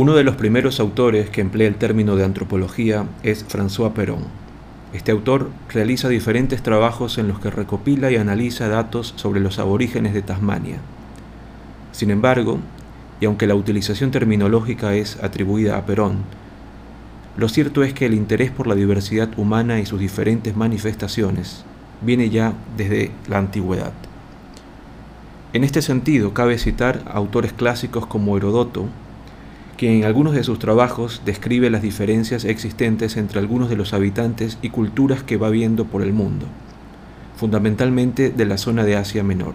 Uno de los primeros autores que emplea el término de antropología es François Perron. Este autor realiza diferentes trabajos en los que recopila y analiza datos sobre los aborígenes de Tasmania. Sin embargo, y aunque la utilización terminológica es atribuida a Perón, lo cierto es que el interés por la diversidad humana y sus diferentes manifestaciones viene ya desde la antigüedad. En este sentido, cabe citar autores clásicos como Herodoto, que en algunos de sus trabajos describe las diferencias existentes entre algunos de los habitantes y culturas que va viendo por el mundo, fundamentalmente de la zona de Asia Menor,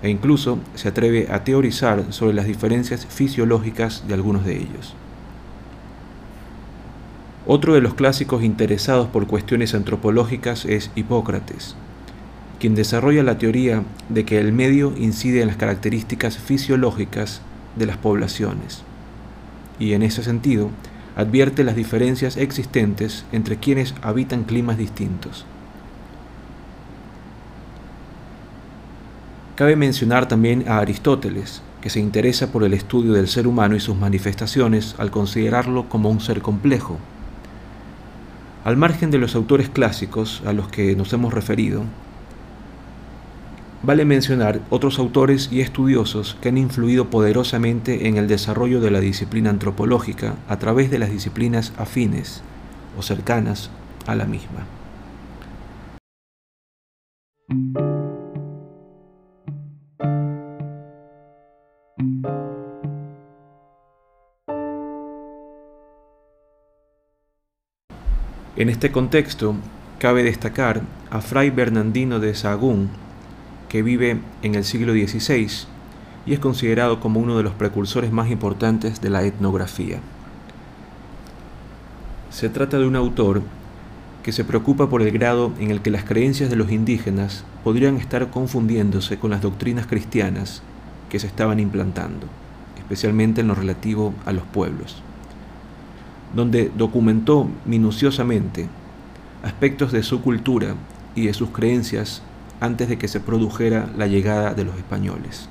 e incluso se atreve a teorizar sobre las diferencias fisiológicas de algunos de ellos. Otro de los clásicos interesados por cuestiones antropológicas es Hipócrates, quien desarrolla la teoría de que el medio incide en las características fisiológicas de las poblaciones, y en ese sentido advierte las diferencias existentes entre quienes habitan climas distintos. Cabe mencionar también a Aristóteles, que se interesa por el estudio del ser humano y sus manifestaciones al considerarlo como un ser complejo, al margen de los autores clásicos a los que nos hemos referido, vale mencionar otros autores y estudiosos que han influido poderosamente en el desarrollo de la disciplina antropológica a través de las disciplinas afines o cercanas a la misma. En este contexto, cabe destacar a Fray Bernardino de Sahagún, que vive en el siglo XVI y es considerado como uno de los precursores más importantes de la etnografía. Se trata de un autor que se preocupa por el grado en el que las creencias de los indígenas podrían estar confundiéndose con las doctrinas cristianas que se estaban implantando, especialmente en lo relativo a los pueblos donde documentó minuciosamente aspectos de su cultura y de sus creencias antes de que se produjera la llegada de los españoles.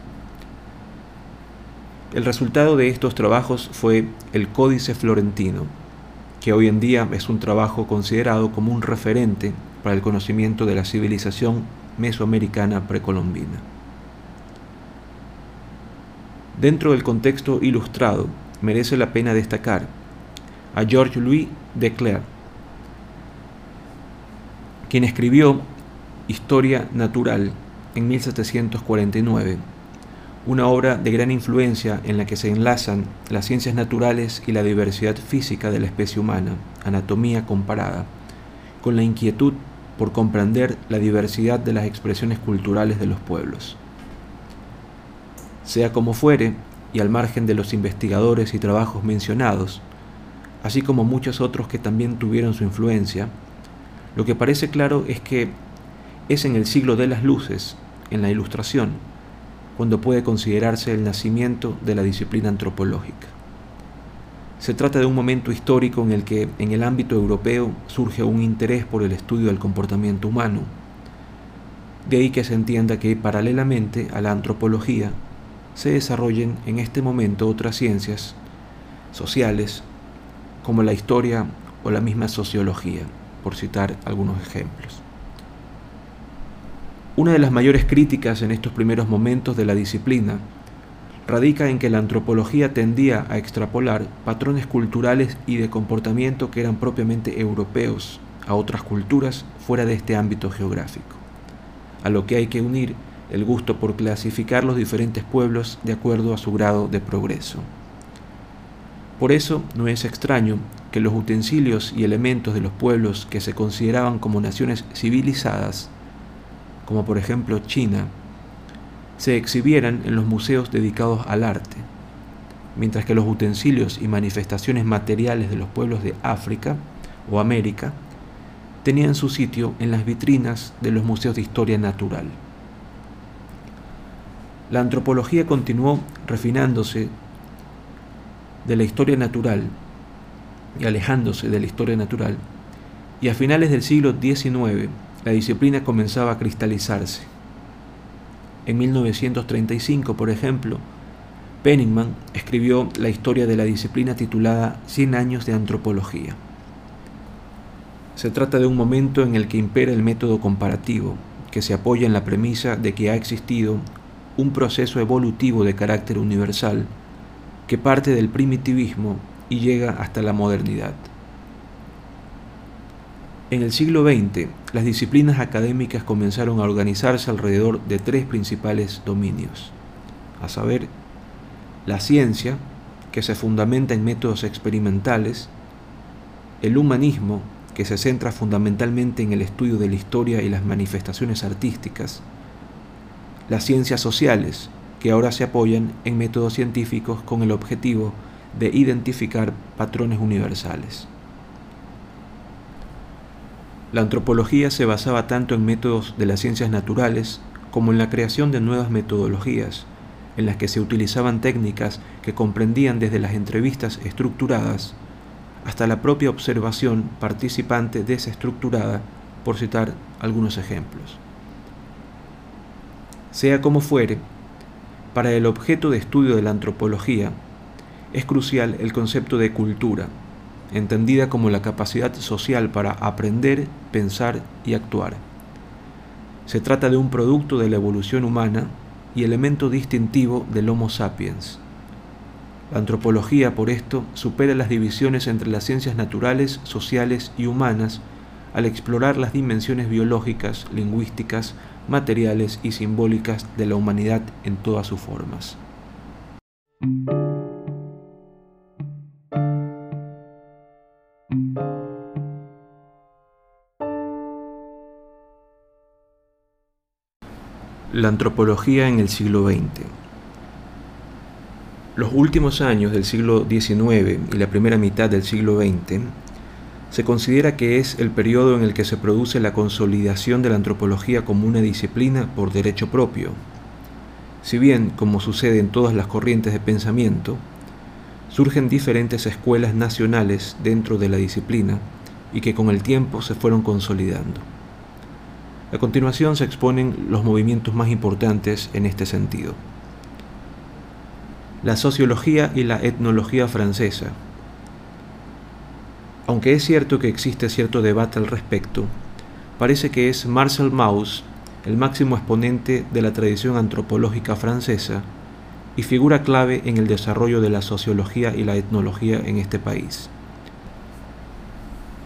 El resultado de estos trabajos fue el Códice Florentino, que hoy en día es un trabajo considerado como un referente para el conocimiento de la civilización mesoamericana precolombina. Dentro del contexto ilustrado, merece la pena destacar a George Louis de Clerc, quien escribió Historia Natural en 1749, una obra de gran influencia en la que se enlazan las ciencias naturales y la diversidad física de la especie humana, anatomía comparada, con la inquietud por comprender la diversidad de las expresiones culturales de los pueblos. Sea como fuere, y al margen de los investigadores y trabajos mencionados, así como muchos otros que también tuvieron su influencia, lo que parece claro es que es en el siglo de las luces, en la Ilustración, cuando puede considerarse el nacimiento de la disciplina antropológica. Se trata de un momento histórico en el que en el ámbito europeo surge un interés por el estudio del comportamiento humano. De ahí que se entienda que paralelamente a la antropología se desarrollen en este momento otras ciencias sociales como la historia o la misma sociología, por citar algunos ejemplos. Una de las mayores críticas en estos primeros momentos de la disciplina radica en que la antropología tendía a extrapolar patrones culturales y de comportamiento que eran propiamente europeos a otras culturas fuera de este ámbito geográfico, a lo que hay que unir el gusto por clasificar los diferentes pueblos de acuerdo a su grado de progreso. Por eso no es extraño que los utensilios y elementos de los pueblos que se consideraban como naciones civilizadas, como por ejemplo China, se exhibieran en los museos dedicados al arte, mientras que los utensilios y manifestaciones materiales de los pueblos de África o América tenían su sitio en las vitrinas de los museos de historia natural. La antropología continuó refinándose de la historia natural y alejándose de la historia natural, y a finales del siglo XIX la disciplina comenzaba a cristalizarse. En 1935, por ejemplo, Penningman escribió la historia de la disciplina titulada Cien años de antropología. Se trata de un momento en el que impera el método comparativo, que se apoya en la premisa de que ha existido un proceso evolutivo de carácter universal que parte del primitivismo y llega hasta la modernidad. En el siglo XX, las disciplinas académicas comenzaron a organizarse alrededor de tres principales dominios, a saber, la ciencia, que se fundamenta en métodos experimentales, el humanismo, que se centra fundamentalmente en el estudio de la historia y las manifestaciones artísticas, las ciencias sociales, que ahora se apoyan en métodos científicos con el objetivo de identificar patrones universales. La antropología se basaba tanto en métodos de las ciencias naturales como en la creación de nuevas metodologías, en las que se utilizaban técnicas que comprendían desde las entrevistas estructuradas hasta la propia observación participante desestructurada, por citar algunos ejemplos. Sea como fuere, para el objeto de estudio de la antropología es crucial el concepto de cultura, entendida como la capacidad social para aprender, pensar y actuar. Se trata de un producto de la evolución humana y elemento distintivo del Homo sapiens. La antropología, por esto, supera las divisiones entre las ciencias naturales, sociales y humanas al explorar las dimensiones biológicas, lingüísticas, materiales y simbólicas de la humanidad en todas sus formas. La antropología en el siglo XX. Los últimos años del siglo XIX y la primera mitad del siglo XX se considera que es el periodo en el que se produce la consolidación de la antropología como una disciplina por derecho propio. Si bien, como sucede en todas las corrientes de pensamiento, surgen diferentes escuelas nacionales dentro de la disciplina y que con el tiempo se fueron consolidando. A continuación se exponen los movimientos más importantes en este sentido. La sociología y la etnología francesa, aunque es cierto que existe cierto debate al respecto, parece que es Marcel Mauss el máximo exponente de la tradición antropológica francesa y figura clave en el desarrollo de la sociología y la etnología en este país.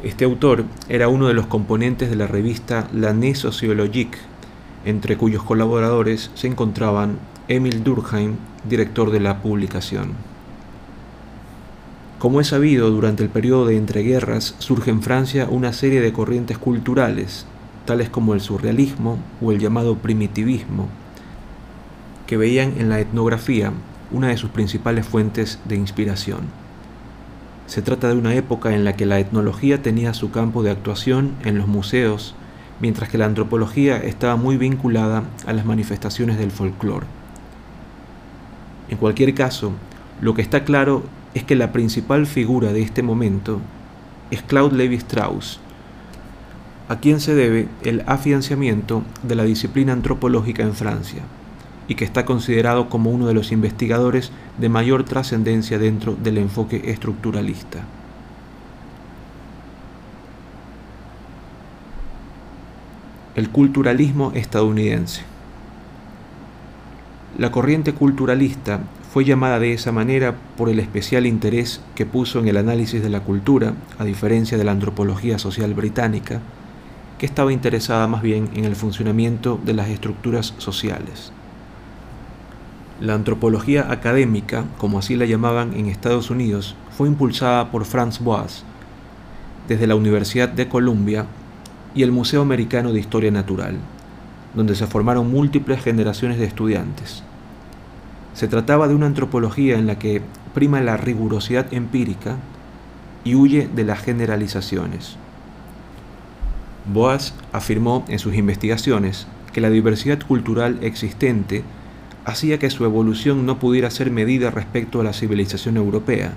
Este autor era uno de los componentes de la revista L'Année Sociologique, entre cuyos colaboradores se encontraban Émile Durkheim, director de la publicación. Como es sabido, durante el periodo de entreguerras surge en Francia una serie de corrientes culturales, tales como el surrealismo o el llamado primitivismo, que veían en la etnografía una de sus principales fuentes de inspiración. Se trata de una época en la que la etnología tenía su campo de actuación en los museos, mientras que la antropología estaba muy vinculada a las manifestaciones del folclore. En cualquier caso, lo que está claro es que la principal figura de este momento es Claude Lévi-Strauss, a quien se debe el afianzamiento de la disciplina antropológica en Francia y que está considerado como uno de los investigadores de mayor trascendencia dentro del enfoque estructuralista. El culturalismo estadounidense. La corriente culturalista fue llamada de esa manera por el especial interés que puso en el análisis de la cultura, a diferencia de la antropología social británica, que estaba interesada más bien en el funcionamiento de las estructuras sociales. La antropología académica, como así la llamaban en Estados Unidos, fue impulsada por Franz Boas desde la Universidad de Columbia y el Museo Americano de Historia Natural, donde se formaron múltiples generaciones de estudiantes. Se trataba de una antropología en la que prima la rigurosidad empírica y huye de las generalizaciones. Boas afirmó en sus investigaciones que la diversidad cultural existente hacía que su evolución no pudiera ser medida respecto a la civilización europea,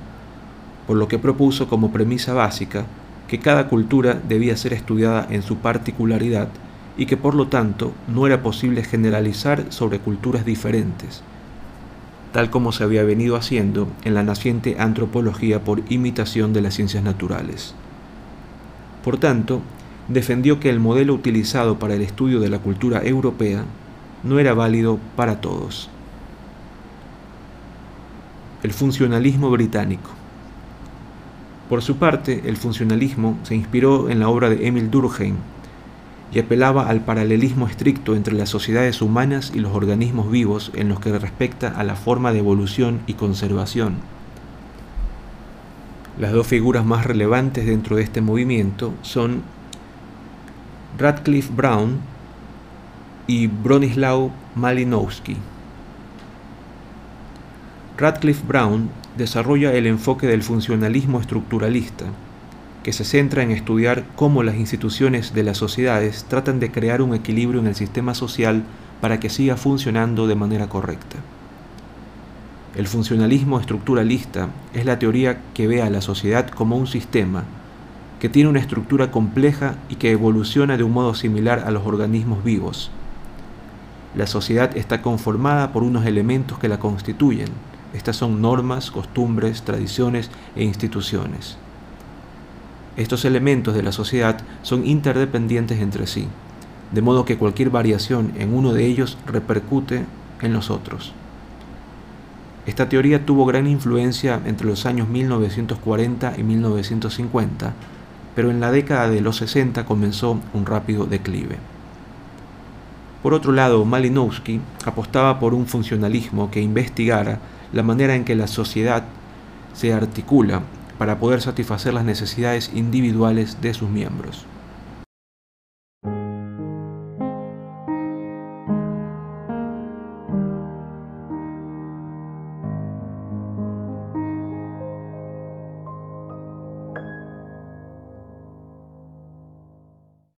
por lo que propuso como premisa básica que cada cultura debía ser estudiada en su particularidad y que por lo tanto no era posible generalizar sobre culturas diferentes, tal como se había venido haciendo en la naciente antropología por imitación de las ciencias naturales. Por tanto, defendió que el modelo utilizado para el estudio de la cultura europea no era válido para todos. El funcionalismo británico. Por su parte, el funcionalismo se inspiró en la obra de Emil Durkheim y apelaba al paralelismo estricto entre las sociedades humanas y los organismos vivos en los que respecta a la forma de evolución y conservación. Las dos figuras más relevantes dentro de este movimiento son Radcliffe Brown y Bronislaw Malinowski. Radcliffe Brown desarrolla el enfoque del funcionalismo estructuralista, que se centra en estudiar cómo las instituciones de las sociedades tratan de crear un equilibrio en el sistema social para que siga funcionando de manera correcta. El funcionalismo estructuralista es la teoría que ve a la sociedad como un sistema que tiene una estructura compleja y que evoluciona de un modo similar a los organismos vivos. La sociedad está conformada por unos elementos que la constituyen. Estas son normas, costumbres, tradiciones e instituciones. Estos elementos de la sociedad son interdependientes entre sí, de modo que cualquier variación en uno de ellos repercute en los otros. Esta teoría tuvo gran influencia entre los años 1940 y 1950, pero en la década de los 60 comenzó un rápido declive. Por otro lado, Malinowski apostaba por un funcionalismo que investigara la manera en que la sociedad se articula para poder satisfacer las necesidades individuales de sus miembros.